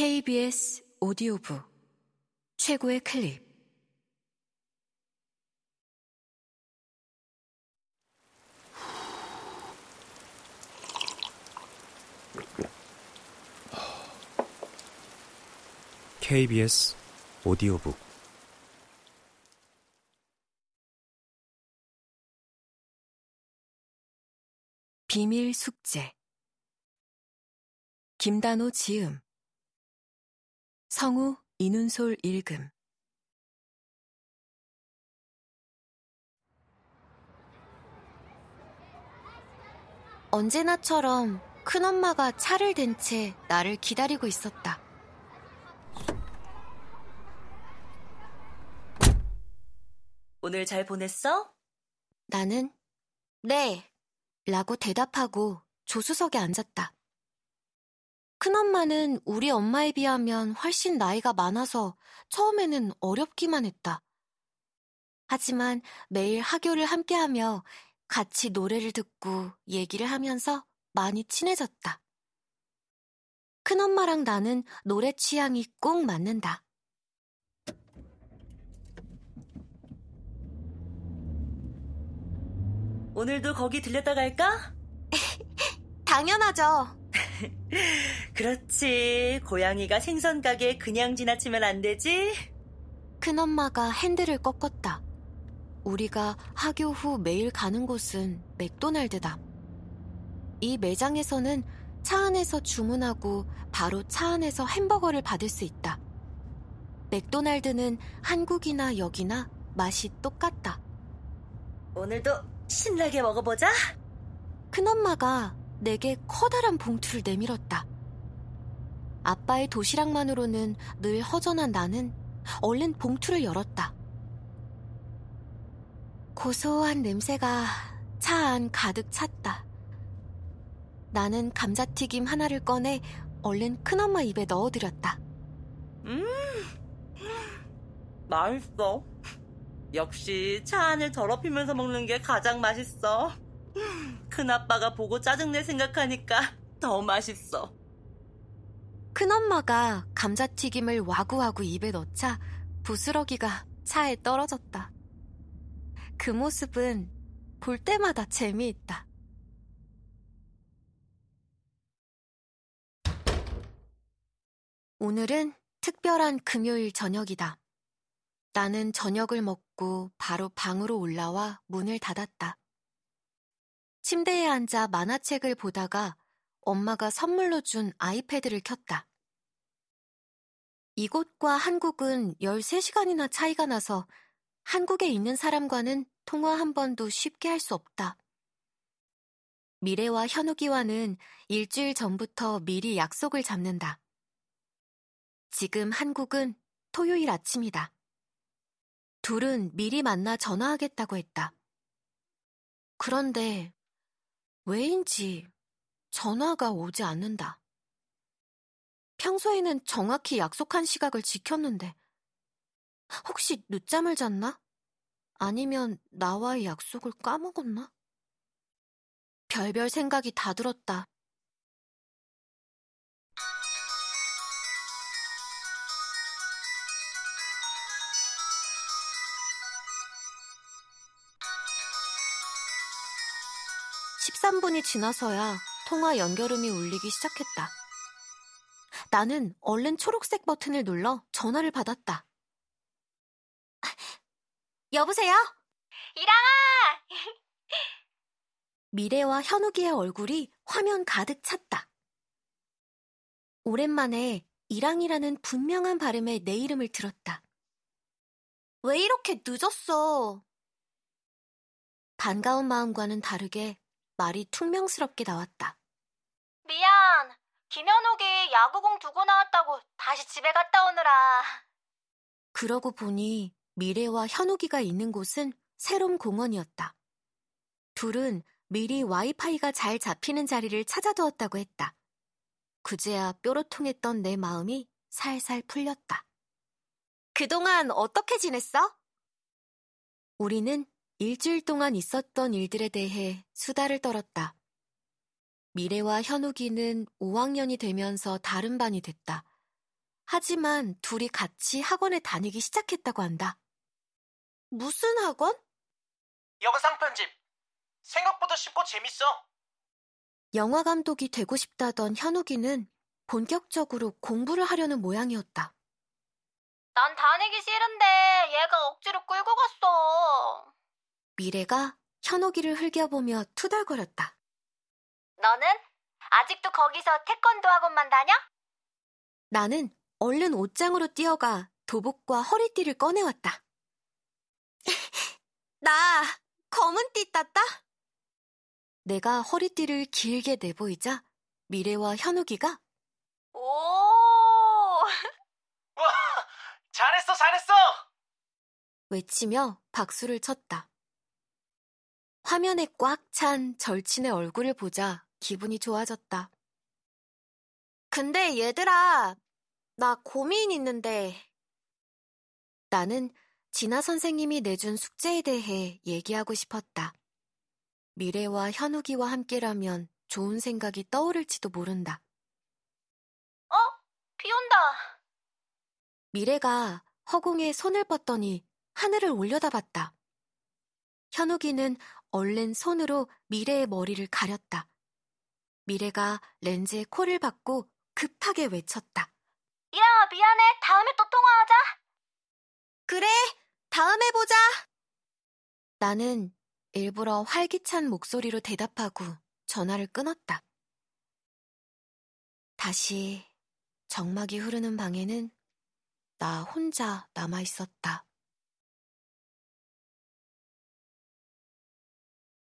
KBS 오디오북 최고의 클립. KBS 오디오북. 비밀 숙제. 김단호 지음 성우 이눈솔 읽음 언제나처럼 큰엄마가 차를 댄 채 나를 기다리고 있었다. 오늘 잘 보냈어? 나는 네 라고 대답하고 조수석에 앉았다. 큰엄마는 우리 엄마에 비하면 훨씬 나이가 많아서 처음에는 어렵기만 했다. 하지만 매일 하교를 함께하며 같이 노래를 듣고 얘기를 하면서 많이 친해졌다. 큰엄마랑 나는 노래 취향이 꼭 맞는다. 오늘도 거기 들렸다 갈까? 당연하죠. 그렇지. 고양이가 생선 가게에 그냥 지나치면 안 되지? 큰엄마가 핸들을 꺾었다. 우리가 하교 후 매일 가는 곳은 맥도날드다. 이 매장에서는 차 안에서 주문하고 바로 차 안에서 햄버거를 받을 수 있다. 맥도날드는 한국이나 여기나 맛이 똑같다. 오늘도 신나게 먹어보자. 큰엄마가 내게 커다란 봉투를 내밀었다. 아빠의 도시락만으로는 늘 허전한 나는 얼른 봉투를 열었다. 고소한 냄새가 차 안 가득 찼다. 나는 감자튀김 하나를 꺼내 얼른 큰엄마 입에 넣어드렸다. 음, 맛있어. 역시 차 안을 더럽히면서 먹는 게 가장 맛있어. 큰아빠가 보고 짜증낼 생각하니까 더 맛있어. 큰엄마가 감자튀김을 와구와구 입에 넣자 부스러기가 차에 떨어졌다. 그 모습은 볼 때마다 재미있다. 오늘은 특별한 금요일 저녁이다. 나는 저녁을 먹고 바로 방으로 올라와 문을 닫았다. 침대에 앉아 만화책을 보다가 엄마가 선물로 준 아이패드를 켰다. 이곳과 한국은 13시간이나 차이가 나서 한국에 있는 사람과는 통화 한 번도 쉽게 할 수 없다. 미래와 현욱이와는 일주일 전부터 미리 약속을 잡는다. 지금 한국은 토요일 아침이다. 둘은 미리 만나 전화하겠다고 했다. 그런데 왜인지 전화가 오지 않는다. 평소에는 정확히 약속한 시각을 지켰는데 혹시 늦잠을 잤나? 아니면 나와의 약속을 까먹었나? 별별 생각이 다 들었다. 13분이 지나서야 통화 연결음이 울리기 시작했다. 나는 얼른 초록색 버튼을 눌러 전화를 받았다. 여보세요? 이랑아! 미래와 현욱이의 얼굴이 화면 가득 찼다. 오랜만에 이랑이라는 분명한 발음의 내 이름을 들었다. 왜 이렇게 늦었어? 반가운 마음과는 다르게 말이 퉁명스럽게 나왔다. 미안. 김현욱이 야구공 두고 나왔다고 다시 집에 갔다 오느라. 그러고 보니 미래와 현욱이가 있는 곳은 새롬 공원이었다. 둘은 미리 와이파이가 잘 잡히는 자리를 찾아두었다고 했다. 그제야 뾰로통했던 내 마음이 살살 풀렸다. 그동안 어떻게 지냈어? 우리는 일주일 동안 있었던 일들에 대해 수다를 떨었다. 미래와 현욱이는 5학년이 되면서 다른 반이 됐다. 하지만 둘이 같이 학원에 다니기 시작했다고 한다. 무슨 학원? 영상 편집. 생각보다 쉽고 재밌어. 영화 감독이 되고 싶다던 현욱이는 본격적으로 공부를 하려는 모양이었다. 난 다니기 싫은데 얘가 억지로 끌고 갔어. 미래가 현욱이를 흘겨보며 투덜거렸다. 너는 아직도 거기서 태권도 학원만 다녀? 나는 얼른 옷장으로 뛰어가 도복과 허리띠를 꺼내왔다. 나 검은 띠 땄다? 내가 허리띠를 길게 내보이자 미래와 현욱이가 오, 와, 잘했어, 잘했어. 외치며 박수를 쳤다. 화면에 꽉 찬 절친의 얼굴을 보자 기분이 좋아졌다. 근데 얘들아, 나 고민 있는데. 나는 진아 선생님이 내준 숙제에 대해 얘기하고 싶었다. 미래와 현욱이와 함께라면 좋은 생각이 떠오를지도 모른다. 비 온다. 미래가 허공에 손을 뻗더니 하늘을 올려다봤다. 현욱이는 얼른 손으로 미래의 머리를 가렸다. 미래가 렌즈에 코를 박고 급하게 외쳤다. 이랑아 미안해. 다음에 또 통화하자. 그래, 다음에 보자. 나는 일부러 활기찬 목소리로 대답하고 전화를 끊었다. 다시 정막이 흐르는 방에는 나 혼자 남아 있었다.